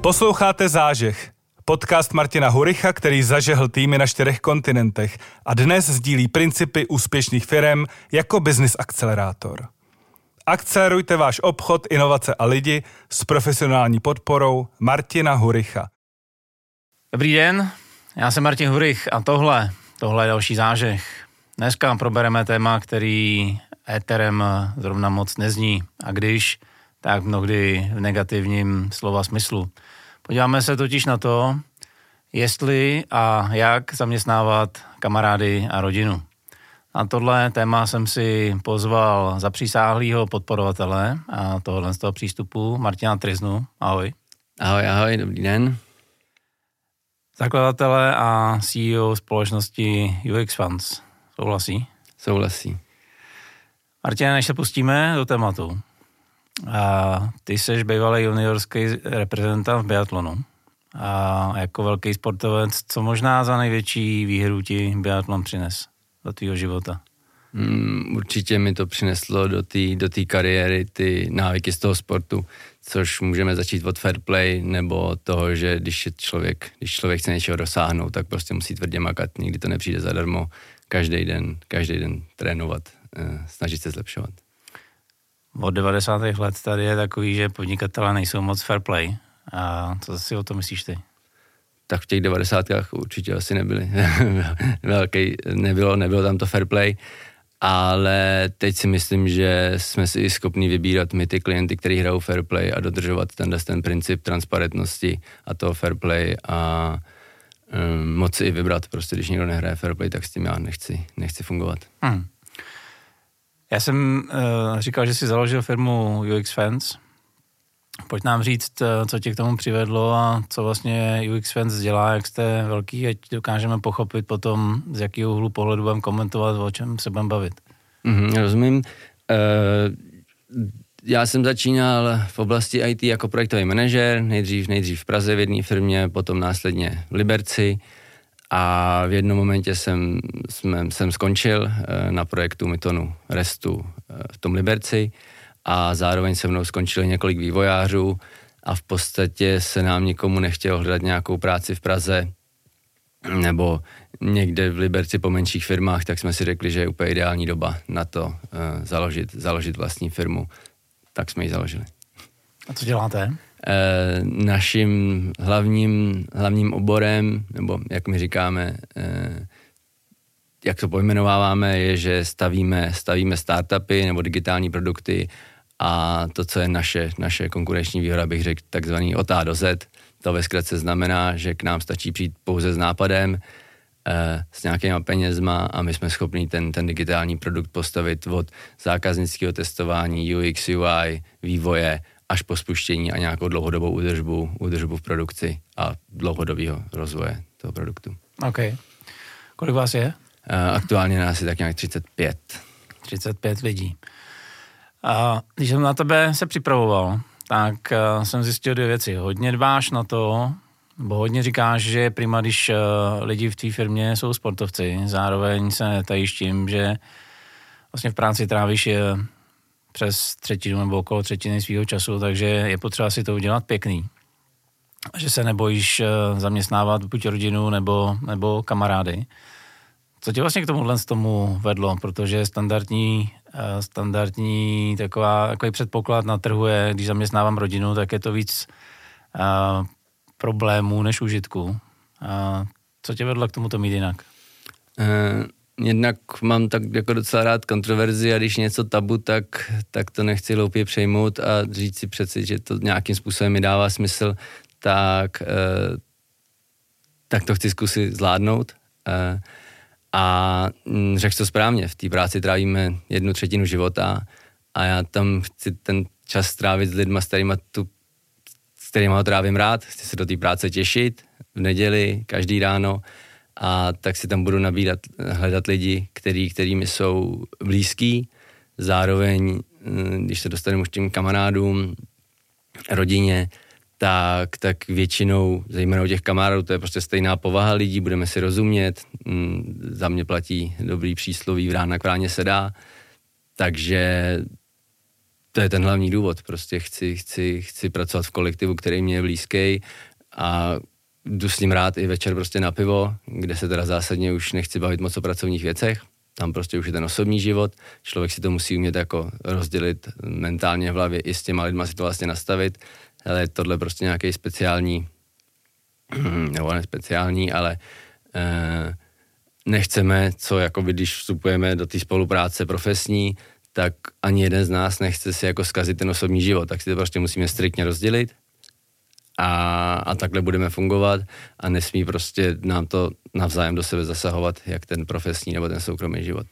Posloucháte Zážeh, podcast Martina Huricha, který zažehl týmy na čtyřech kontinentech a dnes sdílí principy úspěšných firm jako business akcelerátor. Akcelerujte váš obchod, inovace a lidi s profesionální podporou Martina Huricha. Dobrý den, já jsem Martin Hurich a tohle, tohle je další zážeh. Dneska probereme téma, který éterem zrovna moc nezní a když, tak mnohdy v negativním slova smyslu. Podíváme se totiž na to, jestli a jak zaměstnávat kamarády a rodinu. Na tohle téma jsem si pozval za přísáhlýho podporovatele a tohle z toho přístupu Martina Triznu. Ahoj. Ahoj, ahoj, dobrý den. Zakladatele a CEO společnosti UX Funds. Souhlasí? Souhlasí. Martina, než se pustíme do tématu, a ty jsi bývalý juniorský reprezentant v biatlonu. A jako velký sportovec, co možná za největší výhru ti biatlon přines do tvého života? Mm, určitě mi to přineslo do té do kariéry ty návyky z toho sportu, což můžeme začít od fair play, nebo toho, že když člověk, když člověk chce něčeho dosáhnout, tak prostě musí tvrdě makat, nikdy to nepřijde zadarmo, každý den, každý den trénovat, eh, snažit se zlepšovat od 90. let tady je takový, že podnikatelé nejsou moc fair play. A co si o to myslíš ty? Tak v těch 90. určitě asi nebyly. Velký, nebylo, nebylo tam to fair play, ale teď si myslím, že jsme si schopni vybírat my ty klienty, kteří hrajou fair play a dodržovat ten, ten princip transparentnosti a toho fair play a um, moci i vybrat. Prostě když někdo nehraje fair play, tak s tím já nechci, nechci fungovat. Hmm. Já jsem uh, říkal, že jsi založil firmu UX Fans. Pojď nám říct, uh, co tě k tomu přivedlo a co vlastně UX Fans dělá, jak jste velký, ať dokážeme pochopit potom, z jakého úhlu pohledu budeme komentovat, o čem se budeme bavit. Mm-hmm, rozumím. Uh, já jsem začínal v oblasti IT jako projektový manažer, nejdřív, nejdřív v Praze v jedné firmě, potom následně v Liberci. A v jednom momentě jsem, jsem, jsem skončil eh, na projektu Mytonu Restu eh, v tom Liberci a zároveň se mnou skončili několik vývojářů a v podstatě se nám nikomu nechtělo hledat nějakou práci v Praze nebo někde v Liberci po menších firmách, tak jsme si řekli, že je úplně ideální doba na to uh, založit, založit vlastní firmu. Tak jsme ji založili. A co děláte? Eh, naším hlavním, hlavním oborem, nebo jak my říkáme, eh, jak to pojmenováváme, je, že stavíme, stavíme startupy nebo digitální produkty a to, co je naše, naše konkurenční výhoda, bych řekl takzvaný od A do Z, to ve zkratce znamená, že k nám stačí přijít pouze s nápadem, eh, s nějakýma penězma a my jsme schopni ten, ten digitální produkt postavit od zákaznického testování, UX, UI, vývoje až po spuštění a nějakou dlouhodobou údržbu, údržbu v produkci a dlouhodobého rozvoje toho produktu. OK. Kolik vás je? Aktuálně nás je tak nějak 35. 35 lidí. A když jsem na tebe se připravoval, tak jsem zjistil dvě věci. Hodně dbáš na to, nebo hodně říkáš, že je prima, když lidi v té firmě jsou sportovci. Zároveň se netajíš tím, že vlastně v práci trávíš přes třetinu nebo okolo třetiny svého času, takže je potřeba si to udělat pěkný. Že se nebojíš eh, zaměstnávat buď rodinu nebo, nebo kamarády. Co tě vlastně k tomuhle z tomu vedlo? Protože standardní, eh, standardní taková, takový předpoklad na trhu je, když zaměstnávám rodinu, tak je to víc uh, problémů než užitku. Uh, co tě vedlo k tomuto mít jinak? Uh, jednak mám tak jako docela rád kontroverzi a když něco tabu, tak, tak to nechci loupě přejmout a říct si přeci, že to nějakým způsobem mi dává smysl, tak, eh, tak to chci zkusit zvládnout. Eh, a hm, řekl to správně, v té práci trávíme jednu třetinu života a já tam chci ten čas strávit s lidma, s kterýma, tu, s kterýma ho trávím rád, chci se do té práce těšit v neděli, každý ráno a tak si tam budu nabídat, hledat lidi, který, kterými jsou blízký, zároveň, mm, když se dostaneme už těm kamarádům, rodině, tak, tak většinou, zejména u těch kamarádů, to je prostě stejná povaha lidí, budeme si rozumět, mm, za mě platí dobrý přísloví, vrána k vráně se dá, takže to je ten hlavní důvod. Prostě chci, chci, chci pracovat v kolektivu, který mě je blízký a jdu s ním rád i večer prostě na pivo, kde se teda zásadně už nechci bavit moc o pracovních věcech. Tam prostě už je ten osobní život. Člověk si to musí umět jako rozdělit mentálně v hlavě i s těma lidma si to vlastně nastavit. Ale tohle prostě nějaký speciální, nebo ne speciální, ale eh, nechceme, co jako když vstupujeme do té spolupráce profesní, tak ani jeden z nás nechce si jako zkazit ten osobní život, tak si to prostě musíme striktně rozdělit a, a takhle budeme fungovat a nesmí prostě nám to navzájem do sebe zasahovat, jak ten profesní nebo ten soukromý život.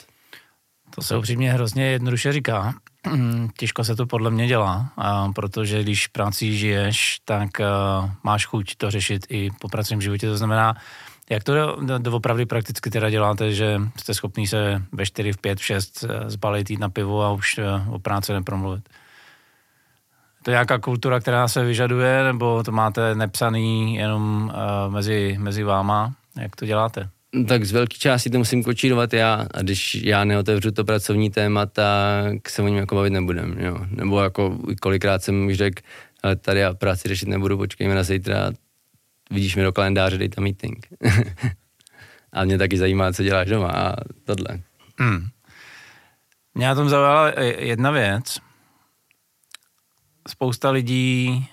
To se upřímně hrozně jednoduše říká. Těžko se to podle mě dělá, protože když práci žiješ, tak máš chuť to řešit i po pracovním životě. To znamená, jak to doopravdy prakticky teda děláte, že jste schopný se ve 4, v 5, v 6 eh, zbalit jít na pivo a už uh, o práci nepromluvit? To je nějaká kultura, která se vyžaduje, nebo to máte nepsaný jenom uh, mezi, mezi váma? Jak to děláte? Tak z velké části to musím kočírovat já a když já neotevřu to pracovní téma, tak se o něm jako bavit nebudem, jo. Nebo jako kolikrát jsem už řekl, ale tady já práci řešit nebudu, počkejme na zítra, vidíš mi do kalendáře, dej tam meeting. a mě taky zajímá, co děláš doma a tohle. Hmm. Mě na tom zaujala jedna věc, spousta lidí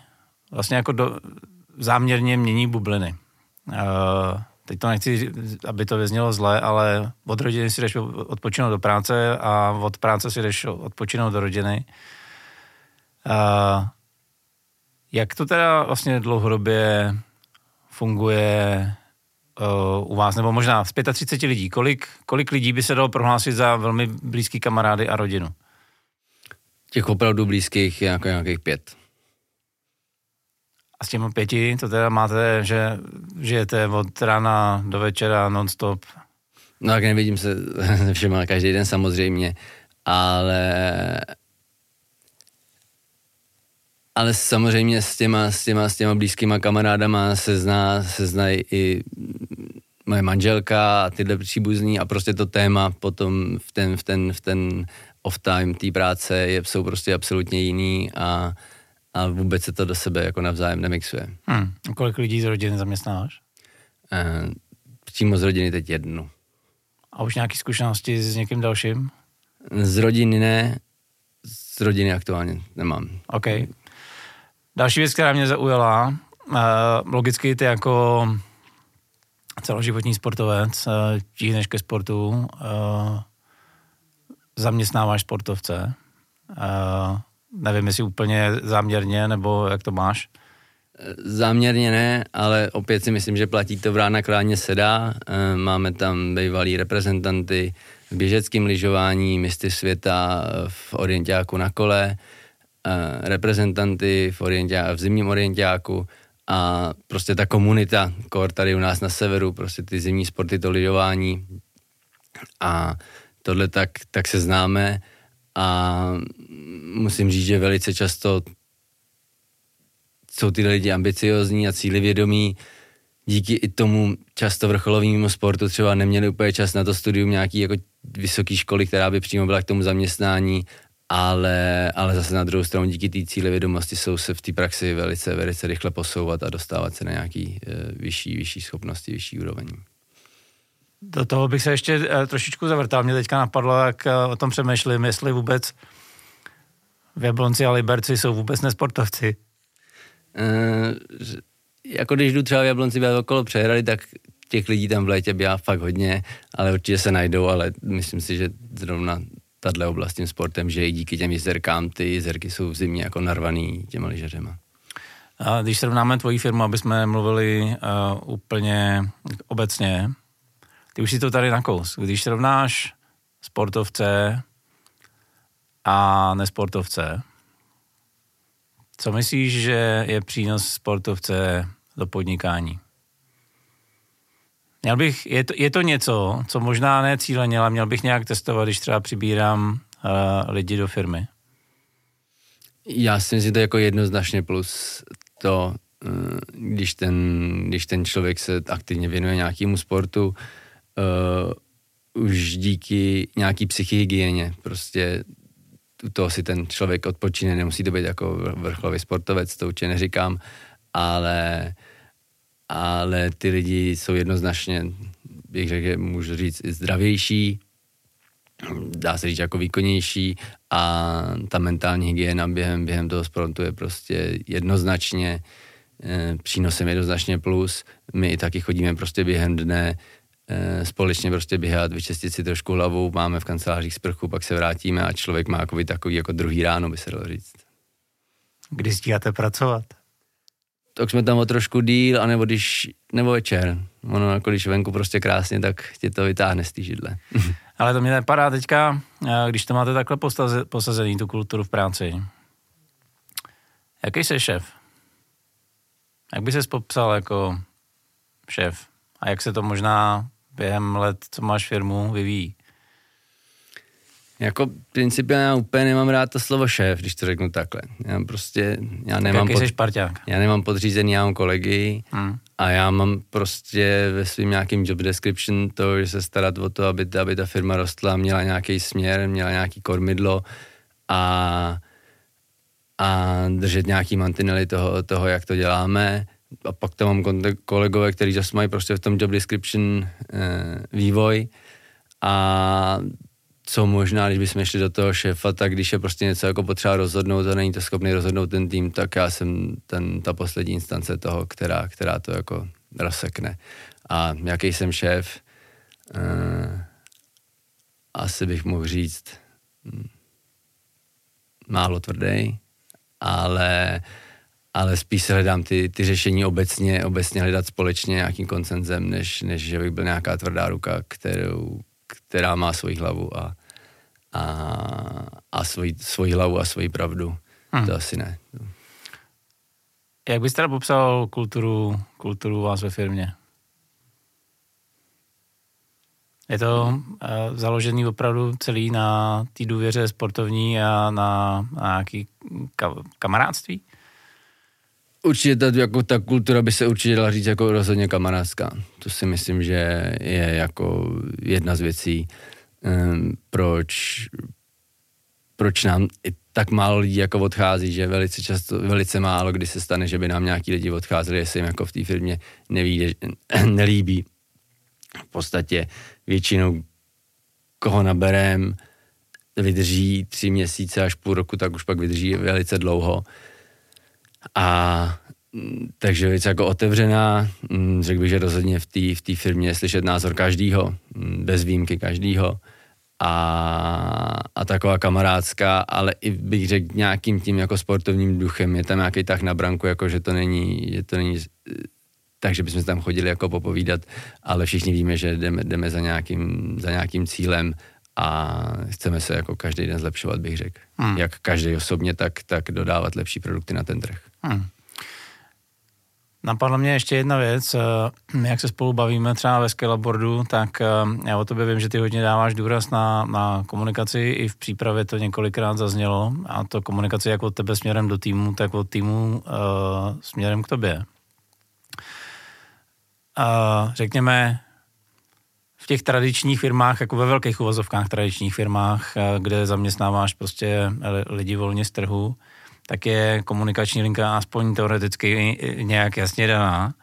vlastně jako do, záměrně mění bubliny. Uh, teď to nechci, aby to vyznělo zle, ale od rodiny si jdeš odpočinout do práce a od práce si jdeš odpočinout do rodiny. Uh, jak to teda vlastně dlouhodobě funguje uh, u vás, nebo možná z 35 lidí, kolik, kolik lidí by se dalo prohlásit za velmi blízký kamarády a rodinu? Těch opravdu blízkých je jako nějakých pět. A s těmi pěti to teda máte, že žijete od rána do večera non-stop? No tak nevidím se se všema každý den samozřejmě, ale ale samozřejmě s těma, s těma, s těma blízkýma kamarádama se zná, se znají i moje manželka a tyhle příbuzní a prostě to téma potom v ten, v ten, v ten off time té práce je, jsou prostě absolutně jiný a, a vůbec se to do sebe jako navzájem nemixuje. Hmm. A kolik lidí z rodiny zaměstnáváš? Uh, přímo z rodiny teď jednu. A už nějaké zkušenosti s někým dalším? Z rodiny ne, z rodiny aktuálně nemám. OK. Další věc, která mě zaujala, uh, logicky ty jako celoživotní sportovec, uh, tíhneš ke sportu, uh, zaměstnáváš sportovce. Uh, nevím, jestli úplně záměrně, nebo jak to máš? Záměrně ne, ale opět si myslím, že platí to vrána kráně sedá. Máme tam bývalý reprezentanty v běžeckém lyžování, mistry světa v orientáku na kole, reprezentanty v, orientia, v zimním orientáku a prostě ta komunita, kor tady u nás na severu, prostě ty zimní sporty, to lyžování a tohle tak, tak se známe a musím říct, že velice často jsou ty lidi ambiciozní a cílivědomí. Díky i tomu často vrcholovému sportu třeba neměli úplně čas na to studium nějaký jako vysoké školy, která by přímo byla k tomu zaměstnání, ale, ale zase na druhou stranu díky té cílevědomosti jsou se v té praxi velice, velice rychle posouvat a dostávat se na nějaký e, vyšší, vyšší schopnosti, vyšší úroveň. Do toho bych se ještě uh, trošičku zavrtal. Mě teďka napadlo, jak uh, o tom přemýšlím, jestli vůbec Jablonci a Liberci jsou vůbec nesportovci. Uh, jako když jdu třeba v Jablonci okolo přehrady, tak těch lidí tam v létě bývá fakt hodně, ale určitě se najdou, ale myslím si, že zrovna tahle oblast tím sportem, že i díky těm jezerkám ty jezerky jsou v zimě jako narvaný těma lyžařema. A když srovnáme tvoji firmu, aby jsme mluvili uh, úplně obecně, ty už si to tady nakous. Když srovnáš sportovce a nesportovce, co myslíš, že je přínos sportovce do podnikání? Měl bych, je to, je to něco, co možná ne cíleně, ale měl bych nějak testovat, když třeba přibírám uh, lidi do firmy. Já si myslím, že to je jako jednoznačně plus to, uh, když ten, když ten člověk se aktivně věnuje nějakému sportu, uh, už díky nějaký psychihygieně. Prostě toho si ten člověk odpočíne, nemusí to být jako vrcholový sportovec, to určitě neříkám, ale, ale ty lidi jsou jednoznačně, bych řekl, můžu říct, zdravější, dá se říct jako výkonnější a ta mentální hygiena během, během toho sportu je prostě jednoznačně e, přínosem jednoznačně plus. My i taky chodíme prostě během dne společně prostě běhat, vyčistit si trošku hlavu, máme v kancelářích sprchu, pak se vrátíme a člověk má jako takový jako druhý ráno, by se dalo říct. Kdy stíháte pracovat? Tak jsme tam o trošku díl, anebo když, nebo večer. Ono jako když venku prostě krásně, tak tě to vytáhne z té židle. Ale to mě nepadá teďka, eh, když to máte takhle posazený, tu kulturu v práci. Jaký jsi šéf? Jak by ses popsal jako šéf? A jak se to možná během let, co máš firmu, vyvíjí? Jako principiálně já úplně nemám rád to slovo šéf, když to řeknu takhle. Já prostě, já nemám, pod, já nemám podřízený, já mám kolegy hmm. a já mám prostě ve svým nějakým job description to, že se starat o to, aby, aby ta firma rostla, měla nějaký směr, měla nějaký kormidlo a, a držet nějaký mantinely toho, toho, jak to děláme. A pak tam mám kolegové, kteří zase mají prostě v tom job description eh, vývoj a co možná, když bychom šli do toho šéfa, tak když je prostě něco jako potřeba rozhodnout a není to schopný rozhodnout ten tým, tak já jsem ten, ta poslední instance toho, která, která to jako rozsekne. A jaký jsem šéf, uh, asi bych mohl říct hm, málo tvrdý, ale, ale spíš se hledám ty, ty řešení obecně, obecně hledat společně nějakým koncenzem, než, než že bych byl nějaká tvrdá ruka, kterou, která má svoji hlavu a, a, a svoji, svoji hlavu a svoji pravdu. Hmm. To asi ne. Jak byste teda popsal kulturu, kulturu vás ve firmě? Je to uh, založený opravdu celý na té důvěře sportovní a na, na nějaký ka- kamarádství? Určitě ta, jako ta kultura by se určitě dala říct jako rozhodně kamarádská. To si myslím, že je jako jedna z věcí, um, proč, proč nám i tak málo lidí jako odchází, že velice často, velice málo kdy se stane, že by nám nějaký lidi odcházeli, jestli jim jako v té firmě nevíde, nelíbí. V podstatě většinou koho naberem, vydrží tři měsíce až půl roku, tak už pak vydrží velice dlouho. A takže věc jako otevřená, mm, řekl bych, že rozhodně v té v firmě je slyšet názor každýho, mm, bez výjimky každýho. A, a taková kamarádská, ale i bych řekl nějakým tím jako sportovním duchem, je tam nějaký tak na branku, jako že to není, že to není takže bychom tam chodili jako popovídat, ale všichni víme, že jdeme, jdeme za, nějakým, za nějakým cílem a chceme se jako každý den zlepšovat, bych řekl. Hmm. Jak každý osobně, tak, tak dodávat lepší produkty na ten trh. Hmm. Napadla mě ještě jedna věc, eh, jak se spolu bavíme třeba ve Scalaboardu, tak eh, já o tobě vím, že ty hodně dáváš důraz na, na komunikaci, i v přípravě to několikrát zaznělo, a to komunikaci jak od tebe směrem do týmu, tak od týmu uh, směrem k tobě. Uh, řekněme, v těch tradičních firmách, jako ve velkých uvozovkách tradičních firmách, kde zaměstnáváš prostě lidi volně z trhu, tak je komunikační linka aspoň teoreticky nějak jasně daná.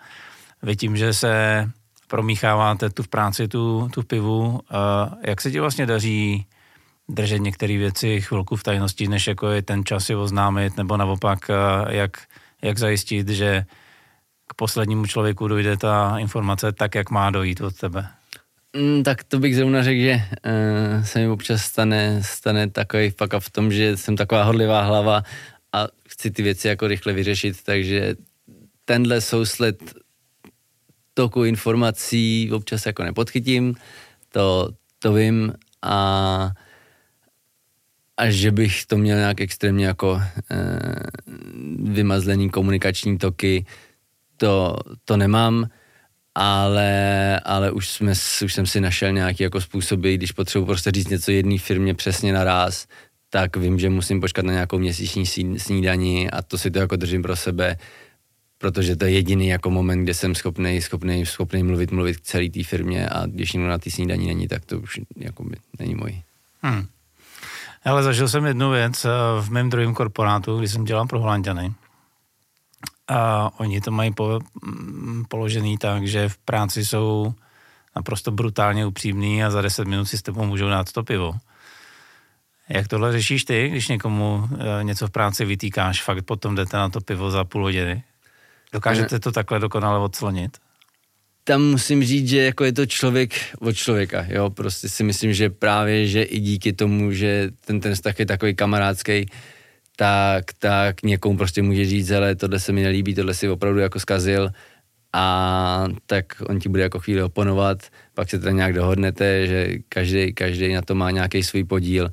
Vy tím, že se promícháváte tu v práci, tu, tu pivu, jak se ti vlastně daří držet některé věci chvilku v tajnosti, než jako je ten čas je oznámit, nebo naopak, jak, jak zajistit, že k poslednímu člověku dojde ta informace tak, jak má dojít od tebe? Mm, tak to bych zrovna řekl, že uh, se mi občas stane, stane takový fuck v tom, že jsem taková hodlivá hlava a chci ty věci jako rychle vyřešit, takže tenhle souslet toku informací občas jako nepodchytím, to, to vím a a že bych to měl nějak extrémně jako e, vymazlený komunikační toky, to, to nemám, ale, ale už, jsme, už jsem si našel nějaký jako způsoby, když potřebuji prostě říct něco jedné firmě přesně naraz, tak vím, že musím počkat na nějakou měsíční snídaní a to si to jako držím pro sebe, protože to je jediný jako moment, kde jsem schopný, schopný, schopný mluvit, mluvit k celé té firmě a když někdo na té snídaní není, tak to už jako by není můj. Hmm. Ale zažil jsem jednu věc eh, v mém druhém korporátu, kdy jsem dělal pro Holanděny. A oni to mají po, mm, položený tak, že v práci jsou naprosto brutálně upřímný a za 10 minut si s tebou můžou dát to pivo. Jak tohle řešíš ty, když někomu e, něco v práci vytýkáš, fakt potom jdete na to pivo za půl hodiny? Dokážete to takhle dokonale odslonit? Tam musím říct, že jako je to člověk od člověka, jo, prostě si myslím, že právě, že i díky tomu, že ten, ten vztah je takový kamarádský, tak, tak někomu prostě může říct, ale tohle se mi nelíbí, tohle si opravdu jako zkazil a tak on ti bude jako chvíli oponovat, pak se teda nějak dohodnete, že každý, každý na to má nějaký svůj podíl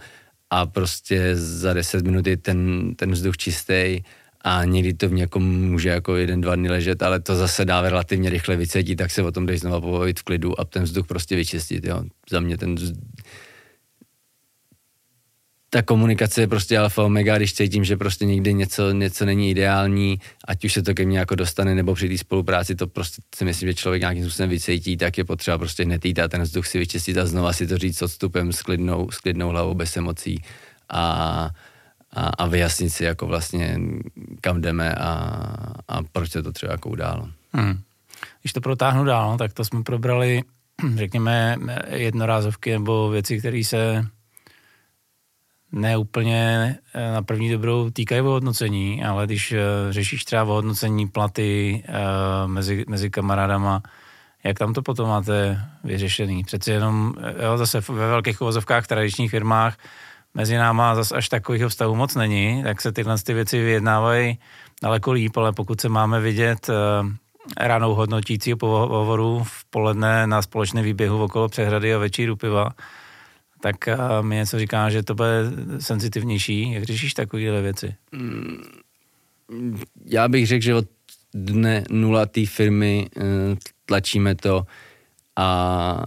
a prostě za 10 minut je ten, ten vzduch čistý a někdy to v někom může jako jeden, dva dny ležet, ale to zase dá relativně rychle vycítit, tak se o tom dej znova pobavit v klidu a ten vzduch prostě vyčistit, jo. Za mě ten vzduch, ta komunikace je prostě alfa omega, když cítím, že prostě někdy něco, něco není ideální, ať už se to ke mně jako dostane, nebo při té spolupráci to prostě si myslím, že člověk nějakým způsobem vycítí, tak je potřeba prostě hned jít a ten vzduch si vyčistit a znova si to říct s odstupem, s klidnou, s klidnou hlavou, bez emocí a, a, a vyjasnit si jako vlastně kam jdeme a, a proč se to třeba jako událo. Hmm. Když to protáhnu dál, tak to jsme probrali, řekněme, jednorázovky nebo věci, které se ne úplně eh, na první dobrou týkají ohodnocení, ale když eh, řešíš třeba ohodnocení platy uh, mezi, mezi kamarádama, jak tam to potom máte vyřešený? Přeci jenom, jo, zase ve velkých uvozovkách, tradičních firmách, mezi náma zase až takových vztahů moc není, tak se tyhle ty věci vyjednávají daleko líp, ale pokud se máme vidět ránou hodnotícího pohovoru v poledne na společné výběhu okolo přehrady a večíru piva, tak uh, mi něco říká, že to bude senzitivnější. Jak řešíš takovéhle věci? Mm, já bych řekl, že od dne nula té firmy uh, tlačíme to a,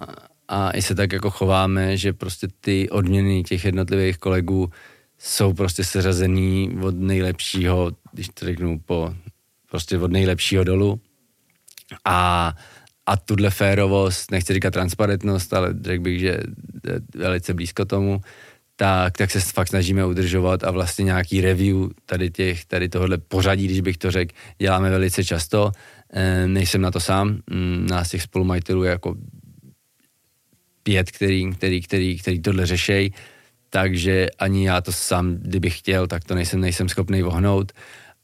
a i se tak jako chováme, že prostě ty odměny těch jednotlivých kolegů jsou prostě seřazený od nejlepšího, když to řeknu po, prostě od nejlepšího dolů a a tuhle férovost, nechci říkat transparentnost, ale řekl bych, že velice blízko tomu, tak, tak se fakt snažíme udržovat a vlastně nějaký review tady, těch, tady tohohle pořadí, když bych to řekl, děláme velice často. E, nejsem na to sám, mm, nás těch spolumajitelů je jako pět, který, který, který, který tohle řešejí, takže ani já to sám, kdybych chtěl, tak to nejsem, nejsem schopný vohnout.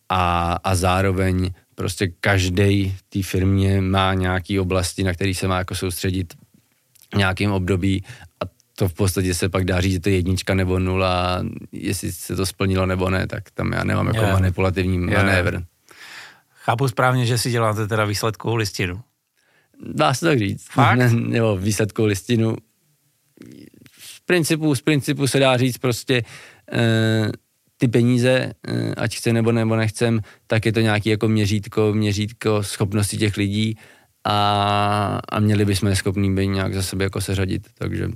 A, a zároveň prostě každý té firmě má nějaký oblasti, na který se má jako soustředit nějakém období a to v podstatě se pak dá říct, že to je jednička nebo nula, jestli se to splnilo nebo ne, tak tam já nemám jako yeah. manipulativní manévr. Chápu správně, že si děláte teda výsledkovou listinu. Dá se tak říct. Fakt? Ne, nebo výsledkovou listinu. Z principu, z principu se dá říct prostě, eh, ty peníze, eh, ať chce nebo nebo nechcem, tak je to nějaký jako měřítko, měřítko schopnosti těch lidí a, a měli bychom schopný být nějak za sebe jako seřadit, takže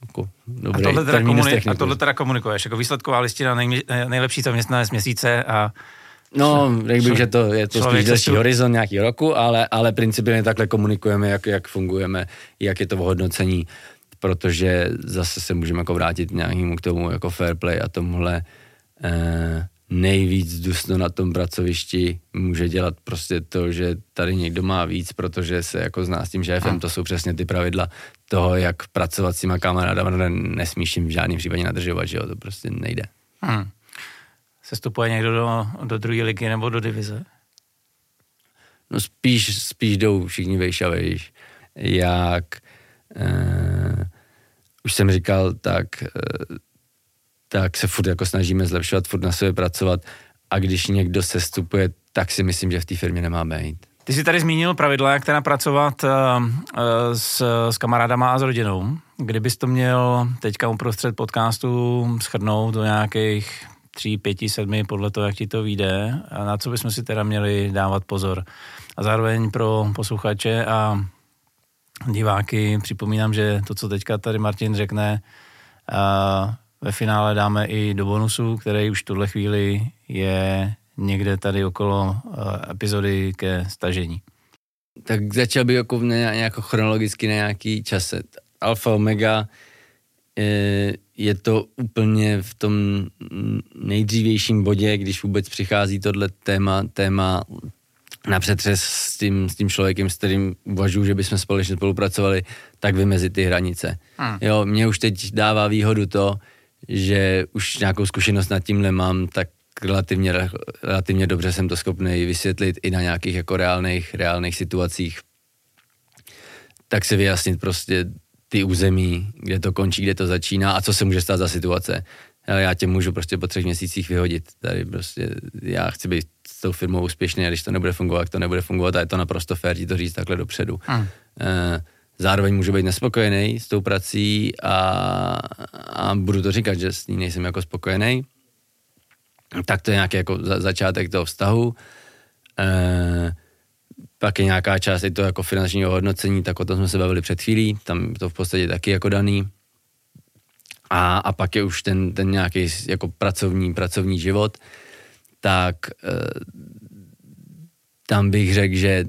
jako dobrý a tohle, teda komuni- a tohle teda komunikuješ, jako výsledková listina nej, nejlepší zaměstnanec měsíce a No, řekl bych, že to je to spíš delší horizont nějaký roku, ale, ale principiálně takhle komunikujeme, jak, jak fungujeme, jak je to v hodnocení, protože zase se můžeme jako vrátit nějakému k tomu jako fair play a tomuhle eh, nejvíc dusno na tom pracovišti může dělat prostě to, že tady někdo má víc, protože se jako zná s tím šéfem, to jsou přesně ty pravidla toho, jak pracovat s těma kamarádama, nesmíš jim v žádném případě nadržovat, že jo, to prostě nejde. Hmm. stupuje někdo do, do druhé ligy nebo do divize? No spíš, spíš jdou všichni vejš a vejš. Jak eh, už jsem říkal, tak eh, tak se furt jako snažíme zlepšovat, furt na sebe pracovat a když někdo se stupuje, tak si myslím, že v té firmě nemá být. Ty jsi tady zmínil pravidla, jak teda pracovat uh, s, s kamarádama a s rodinou. Kdybys to měl teďka uprostřed podcastu schrnout do nějakých tří, pěti, sedmi, podle toho, jak ti to vyjde, a na co bychom si teda měli dávat pozor. A zároveň pro posluchače a diváky připomínám, že to, co teďka tady Martin řekne, uh, ve finále dáme i do bonusu, který už v tuhle chvíli je někde tady okolo eh, epizody ke stažení. Tak začal bych jako, nějak, chronologicky na nějaký čase. Alfa Omega je to úplně v tom nejdřívějším bodě, když vůbec přichází tohle téma, téma na přetřes s tím, s tím člověkem, s kterým uvažuji, že bychom společně spolupracovali, tak vymezit ty hranice. Hmm. Jo, mě už teď dává výhodu to, že už nějakou zkušenost nad tím nemám, tak relativně, relativně dobře jsem to schopný vysvětlit i na nějakých jako reálných, reálných situacích. Tak si vyjasnit prostě ty území, kde to končí, kde to začíná a co se může stát za situace. Já tě můžu prostě po třech měsících vyhodit. Tady prostě já chci být s tou firmou úspěšný a když to nebude fungovat, to nebude fungovat a je to naprosto fér ti to říct takhle dopředu. Hmm. Zároveň můžu být nespokojený s tou prací a, a budu to říkat, že s ní nejsem jako spokojený. Tak to je nějaký jako za, začátek toho vztahu. E, pak je nějaká část je to jako finančního hodnocení, tak o tom jsme se bavili před chvílí, tam to v podstatě taky jako daný. A, a pak je už ten, ten nějaký jako pracovní, pracovní život, tak e, tam bych řekl, že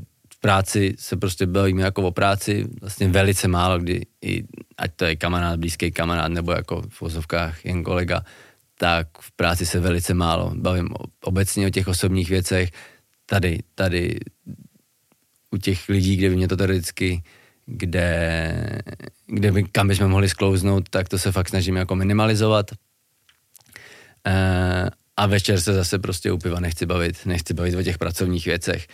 práci se prostě bavíme jako o práci, vlastně velice málo, kdy i, ať to je kamarád, blízký kamarád, nebo jako v vozovkách jen kolega, tak v práci se velice málo bavím obecně o těch osobních věcech. Tady, tady u těch lidí, kde by mě to teoreticky, kde, kde by, kam bychom mohli sklouznout, tak to se fakt snažím jako minimalizovat. E, a večer se zase prostě u piva nechci bavit, nechci bavit o těch pracovních věcech.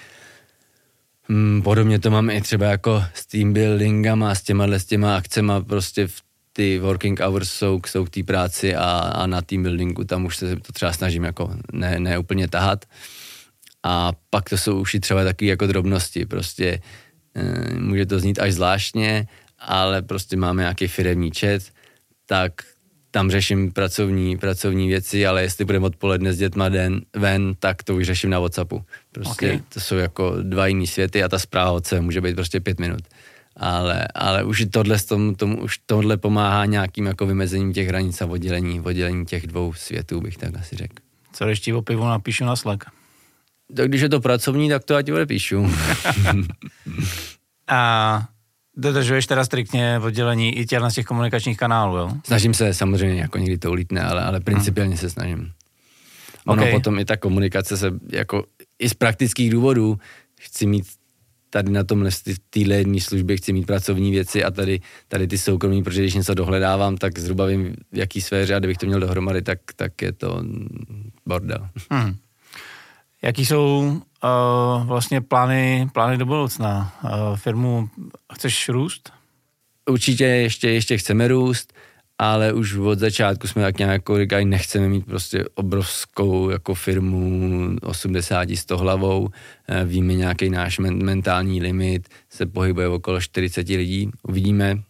Hmm, podobně to mám i třeba jako s team buildingama, s těma, s těma akcema, prostě v ty working hours jsou, jsou k té práci a, a na team buildingu tam už se to třeba snažím jako ne, ne úplně tahat. A pak to jsou už i třeba takové jako drobnosti, prostě e, může to znít až zvláštně, ale prostě máme nějaký firemní chat, tak tam řeším pracovní, pracovní věci, ale jestli budeme odpoledne s dětma den, ven, tak to už řeším na Whatsappu. Prostě okay. to jsou jako dva jiný světy a ta zpráva od sebe může být prostě pět minut. Ale, ale už tohle, tom, tomu, už tohle pomáhá nějakým jako vymezením těch hranic a oddělení, oddělení těch dvou světů, bych tak asi řekl. Co ještě o pivu napíšu na Slack? Tak když je to pracovní, tak to já ti odepíšu. a Dodržuješ teda striktně oddělení i těch z těch komunikačních kanálů, jo? Snažím se, samozřejmě, jako někdy to ulítne, ale, ale principiálně hmm. se snažím. Ono okay. potom i ta komunikace se, jako i z praktických důvodů, chci mít tady na tomhle, v téhle jedné službě chci mít pracovní věci a tady, tady ty soukromí, protože když něco dohledávám, tak zhruba vím, v jaký sféře a kdybych to měl dohromady, tak, tak je to bordel. Hmm. Jaký jsou uh, vlastně plány, plány do budoucna? Uh, firmu chceš růst? Určitě ještě, ještě chceme růst, ale už od začátku jsme tak nějak jako říkali, nechceme mít prostě obrovskou jako firmu 80 100 hlavou, uh, víme nějaký náš men, mentální limit, se pohybuje okolo 40 lidí, uvidíme.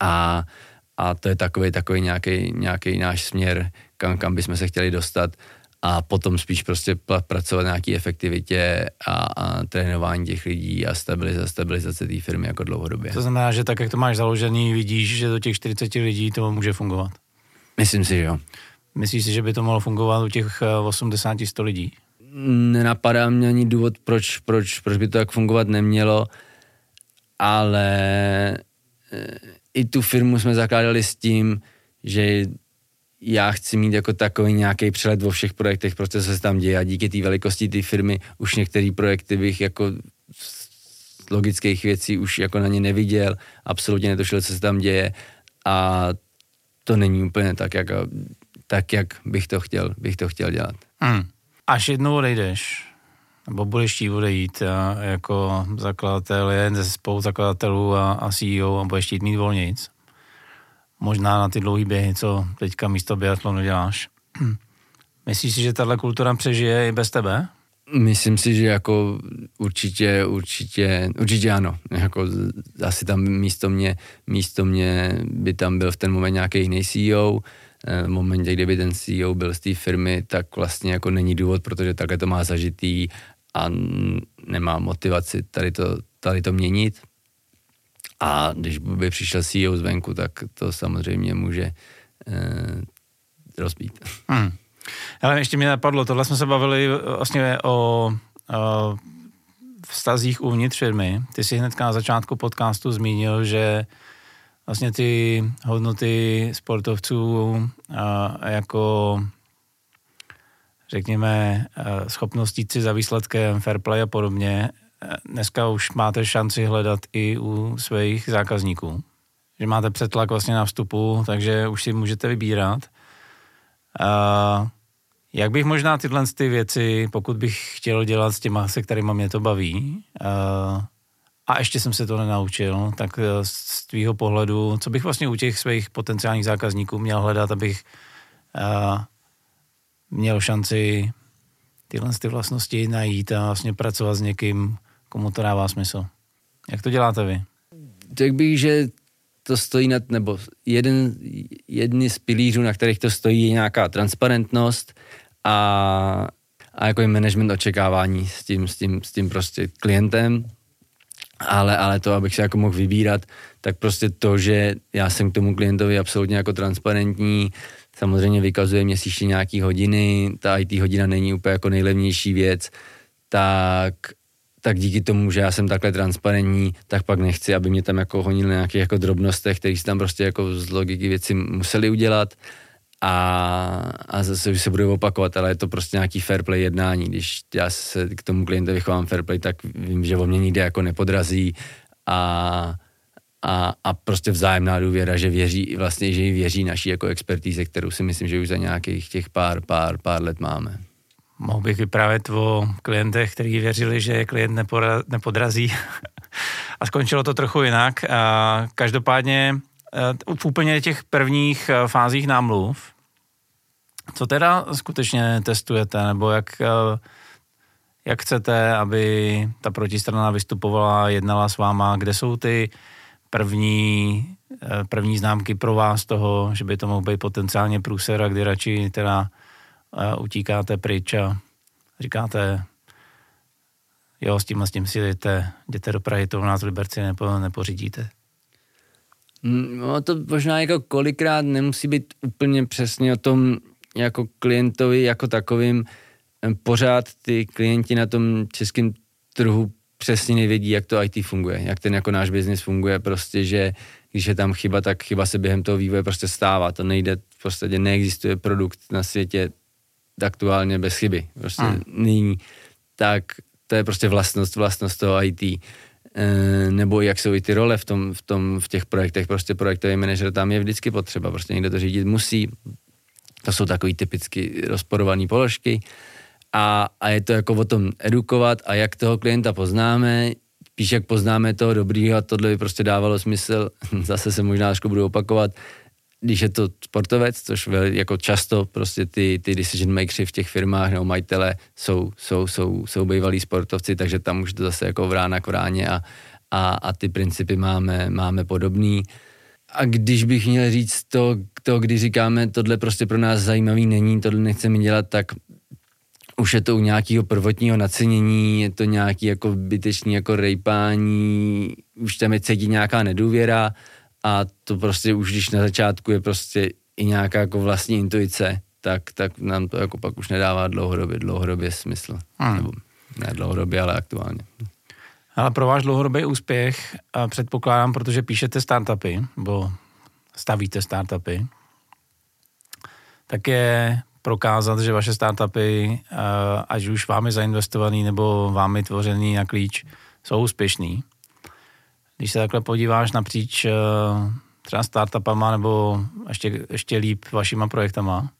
A, a to je takový, takový nějaký, nějaký náš směr, kam, kam bychom se chtěli dostat a potom spíš prostě pracovat na nějaké efektivitě a, a trénování těch lidí a stabilizace, stabilizace té firmy jako dlouhodobě. To znamená, že tak, jak to máš založený, vidíš, že do těch 40 lidí to může fungovat? Myslím si, že jo. Myslíš si, že by to mohlo fungovat u těch 80-100 eh, lidí? Nenapadá mě ani důvod, proč, proč, proč by to tak fungovat nemělo, ale eh, i tu firmu jsme zakládali s tím, že já chci mít jako takový nějaký přelet o všech projektech, co se tam děje a díky té velikosti té firmy už některé projekty bych jako z logických věcí už jako na ně neviděl, absolutně netušil, co se tam děje a to není úplně tak, jak, tak, jak bych to chtěl, bych to chtěl dělat. Hmm. Až jednou odejdeš, nebo budeš chtít odejít a jako zakladatel, jeden ze spoluzakladatelů a, a CEO a budeš chtít mít volnic, možná na ty dlouhé běhy, co teďka místo biatlonu děláš. Myslíš si, že tahle kultura přežije i bez tebe? Myslím si, že jako určitě, určitě, určitě ano. Jako asi tam místo mě, místo mě by tam byl v ten moment nějaký jiný CEO. Eh, v momentě, kdyby ten CEO byl z té firmy, tak vlastně jako není důvod, protože takhle to má zažitý a nemá motivaci tady to, tady to měnit. A když by přišel CEO zvenku, tak to samozřejmě může eh, rozbít. Hmm. Ale ještě mi napadlo, tohle jsme se bavili vlastně o, o vztazích uvnitř firmy. Ty si hnedka na začátku podcastu zmínil, že vlastně ty hodnoty sportovců a jako řekněme, schopnost jít si za výsledkem, fair play a podobně, dneska už máte šanci hledat i u svých zákazníků. Že máte přetlak vlastně na vstupu, takže už si můžete vybírat. A jak bych možná tyhle ty věci, pokud bych chtěl dělat s těma, se kterými mě to baví, a, ještě jsem se to nenaučil, tak e, z tvýho pohledu, co bych vlastně u těch svých potenciálních zákazníků měl hledat, abych měl šanci tyhle ty vlastnosti najít a vlastně pracovat s někým, komu to dává smysl. Jak to děláte vy? Řekl bych, že to stojí nad, nebo jeden, jedny z pilířů, na kterých to stojí, je nějaká transparentnost a, a jako je management očekávání s tím, s tím, s tím prostě klientem, ale, ale to, abych se jako mohl vybírat, tak prostě to, že já jsem k tomu klientovi absolutně jako transparentní, samozřejmě vykazuje měsíčně nějaký hodiny, ta IT hodina není úplně jako nejlevnější věc, tak tak díky tomu, že já jsem takhle transparentní, tak pak nechci, aby mě tam jako honili na nějakých jako drobnostech, které si tam prostě jako z logiky věci museli udělat a, a zase už se budu opakovat, ale je to prostě nějaký fair play jednání. Když já se k tomu klientovi chovám fair play, tak vím, že o mě nikdy jako nepodrazí a, a, a prostě vzájemná důvěra, že věří, vlastně, že jí věří naší jako expertíze, kterou si myslím, že už za nějakých těch pár, pár, pár let máme. Mohl bych vyprávět o klientech, kteří věřili, že klient nepora, nepodrazí a skončilo to trochu jinak. Každopádně eh, v úplně těch prvních eh, fázích námluv, co teda skutečně testujete, nebo jak, eh, jak chcete, aby ta protistrana vystupovala, jednala s váma, kde jsou ty první, první známky pro vás toho, že by to mohl být potenciálně průser a kdy radši teda utíkáte pryč a říkáte, jo, s tím a s tím si jdete, jdete do Prahy, to u nás v Liberci nepo, nepořídíte. Mm, no to možná jako kolikrát nemusí být úplně přesně o tom jako klientovi jako takovým. Pořád ty klienti na tom českém trhu přesně nevědí, jak to IT funguje, jak ten jako náš biznis funguje, prostě, že když je tam chyba, tak chyba se během toho vývoje prostě stává. To nejde, podstatě neexistuje produkt na světě, aktuálně bez chyby. Prostě hmm. nyní, tak to je prostě vlastnost, vlastnost toho IT. E, nebo jak jsou i ty role v, tom, v, tom, v těch projektech, prostě projektový manažer tam je vždycky potřeba, prostě někdo to řídit musí. To jsou takový typicky rozporované položky. A, a je to jako o tom edukovat a jak toho klienta poznáme, píš, jak poznáme toho dobrýho a tohle by prostě dávalo smysl, zase se možná trošku budu opakovat, když je to sportovec, což jako často prostě ty, ty decision makers v těch firmách nebo majitele jsou, jsou, jsou, jsou bývalí sportovci, takže tam už to zase jako vrána k vráně a, a, a ty principy máme, máme podobný. A když bych měl říct to, to, když říkáme, tohle prostě pro nás zajímavý není, tohle nechceme dělat, tak už je to u nějakého prvotního nacenění, je to nějaký jako bytečný jako rejpání, už tam je cítit nějaká nedůvěra, a to prostě už když na začátku je prostě i nějaká jako vlastní intuice, tak, tak nám to jako pak už nedává dlouhodobě, dlouhodobě smysl. Hmm. Nebo ne dlouhodobě, ale aktuálně. Ale pro váš dlouhodobý úspěch, předpokládám, protože píšete startupy, nebo stavíte startupy, tak je prokázat, že vaše startupy, ať už vámi zainvestovaný nebo vámi tvořený na klíč, jsou úspěšný. Když se takhle podíváš napříč eh, třeba startupama nebo ještě, ještě líp vašima projektama,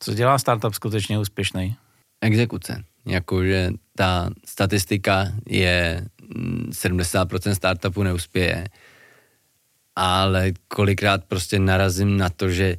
co dělá startup skutečně úspěšný? Exekuce. Jakože ta statistika je 70% mm, startupů neuspěje, ale kolikrát prostě narazím na to, že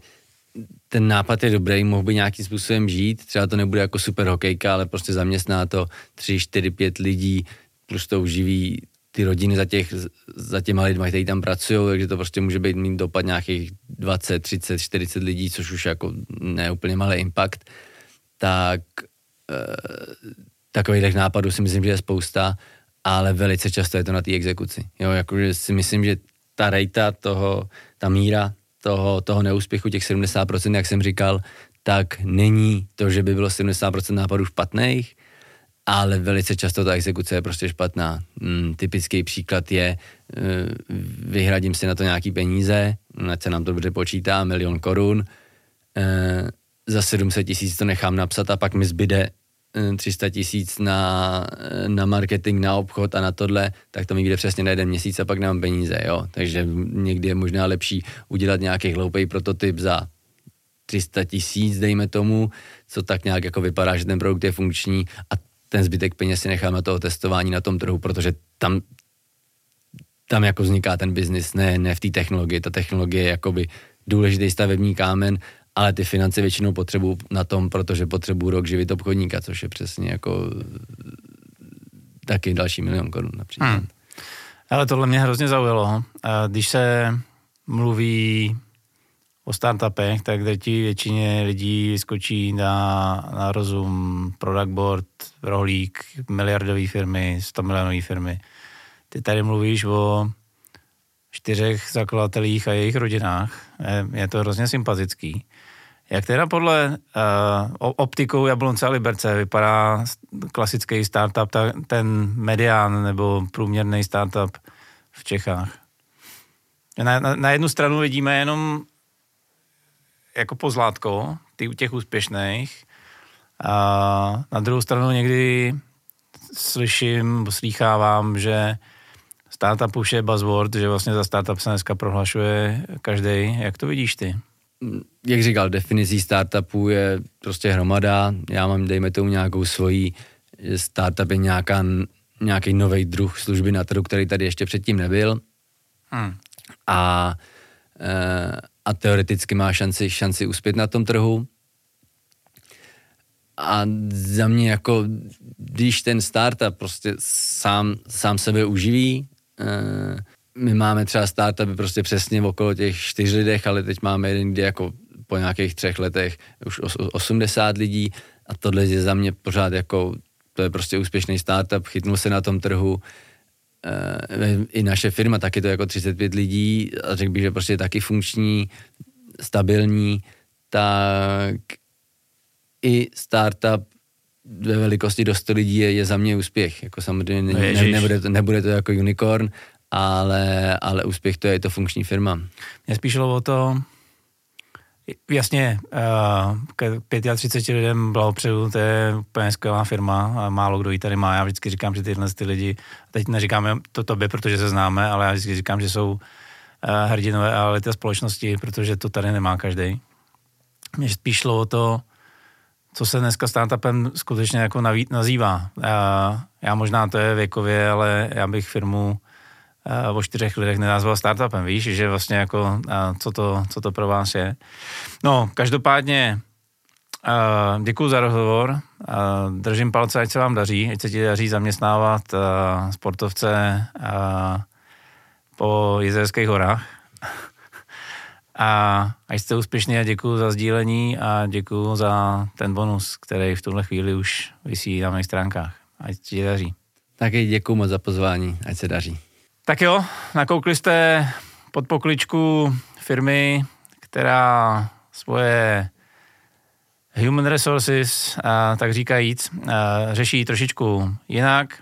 ten nápad je dobrý, mohl by nějakým způsobem žít, třeba to nebude jako super hokejka, ale prostě zaměstná to 3, 4, 5 lidí, plus to uživí ty rodiny za, těch, za těma lidmi, kteří tam pracují, takže to prostě může být mít dopad nějakých 20, 30, 40 lidí, což už jako ne úplně malý impact, tak e, takových nápadů si myslím, že je spousta, ale velice často je to na té exekuci. Jo, jakože si myslím, že ta rejta toho, ta míra toho, toho neúspěchu, těch 70%, jak jsem říkal, tak není to, že by bylo 70% nápadů špatných, ale velice často ta exekuce je prostě špatná. Mm, typický příklad je, uh, vyhradím si na to nějaký peníze, ať se nám to dobře počítá, milion korun, uh, za 700 tisíc to nechám napsat a pak mi zbyde 300 tisíc na, na marketing, na obchod a na tohle, tak to mi jde přesně na jeden měsíc a pak nemám peníze, jo. Takže někdy je možná lepší udělat nějaký hloupý prototyp za 300 tisíc, dejme tomu, co tak nějak jako vypadá, že ten produkt je funkční a ten zbytek peněz si necháme toho testování na tom trhu, protože tam tam jako vzniká ten biznis, ne, ne v té technologii. Ta technologie je jakoby důležitý stavební kámen ale ty finance většinou potřebuju na tom, protože potřebuju rok živit obchodníka, což je přesně jako taky další milion korun například. Hmm. Ale tohle mě hrozně zaujalo. Když se mluví o startupech, tak drtí většině lidí skočí na, na rozum product board, rohlík, miliardové firmy, 100 milionové firmy. Ty tady mluvíš o čtyřech zakladatelích a jejich rodinách. Je to hrozně sympatický. Jak teda podle uh, optikou Jablonce a Liberce vypadá klasický startup, ta, ten medián nebo průměrný startup v Čechách? Na, na, na jednu stranu vidíme jenom jako pozlátko ty, těch úspěšných a na druhou stranu někdy slyším, slýchávám, že startup už je buzzword, že vlastně za startup se dneska prohlašuje každý. Jak to vidíš ty? jak říkal, definicí startupu je prostě hromada. Já mám, dejme tomu, nějakou svoji, startup je nějaká, nějaký nový druh služby na trhu, který tady ještě předtím nebyl. Hmm. A, eh, a teoreticky má šanci, šanci uspět na tom trhu. A za mě jako, když ten startup prostě sám, sám sebe uživí, eh, my máme třeba startupy prostě přesně okolo těch čtyř lidech, ale teď máme jeden, kde jako po nějakých třech letech už 80 lidí a tohle je za mě pořád jako, to je prostě úspěšný startup, chytnul se na tom trhu, e, i naše firma taky to jako 35 lidí a řekl bych, že prostě je taky funkční, stabilní, tak i startup ve velikosti do 100 lidí je, je za mě úspěch. Jako samozřejmě ne, ne, nebude, to, nebude to jako unicorn, ale, ale úspěch to je, je to funkční firma. Mě spíš o to, Jasně, uh, k 35 lidem blahopřeju, to je úplně skvělá firma málo kdo ji tady má. Já vždycky říkám, že tyhle ty lidi, teď neříkáme to tobě, protože se známe, ale já vždycky říkám, že jsou uh, hrdinové a té společnosti, protože to tady nemá každý. Mě spíš šlo o to, co se dneska startupem skutečně jako nazývá. Uh, já možná to je věkově, ale já bych firmu Eh, o čtyřech lidech nenazval startupem, víš, že vlastně jako, eh, co to, co to pro vás je. No, každopádně Uh, děkuji za rozhovor. Uh, držím palce, ať se vám daří, ať se ti daří zaměstnávat sportovce po jezerských horách. a ať jste úspěšní a děkuji za sdílení a děkuji za ten bonus, který v tuhle chvíli už vysí na mých stránkách. Ať ti daří. Taky děkuji moc za pozvání, ať se daří. Tak jo, nakoukli jste pod pokličku firmy, která svoje human resources, tak říkajíc, řeší trošičku jinak.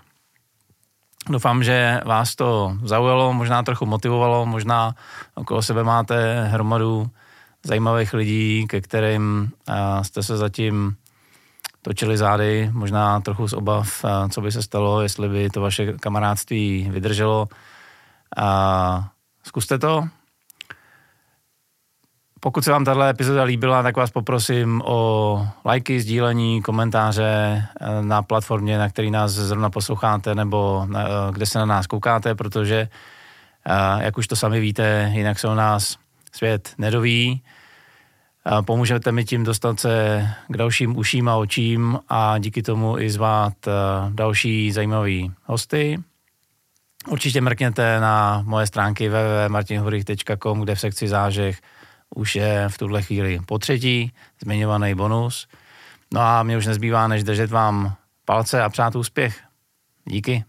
Doufám, že vás to zaujalo, možná trochu motivovalo, možná okolo sebe máte hromadu zajímavých lidí, ke kterým jste se zatím točili zády, možná trochu z obav, co by se stalo, jestli by to vaše kamarádství vydrželo. A zkuste to. Pokud se vám tato epizoda líbila, tak vás poprosím o lajky, sdílení, komentáře eh, na platformě, na který nás zrovna posloucháte, nebo na, eh, kde se na nás koukáte, protože, eh, jak už to sami víte, jinak se o nás svět nedoví. Pomůžete mi tím dostat se k dalším uším a očím a díky tomu i zvát další zajímavý hosty. Určitě mrkněte na moje stránky www.martinhurich.com, kde v sekci zážeh už je v tuhle chvíli po třetí zmiňovaný bonus. No a mě už nezbývá, než držet vám palce a přát úspěch. Díky.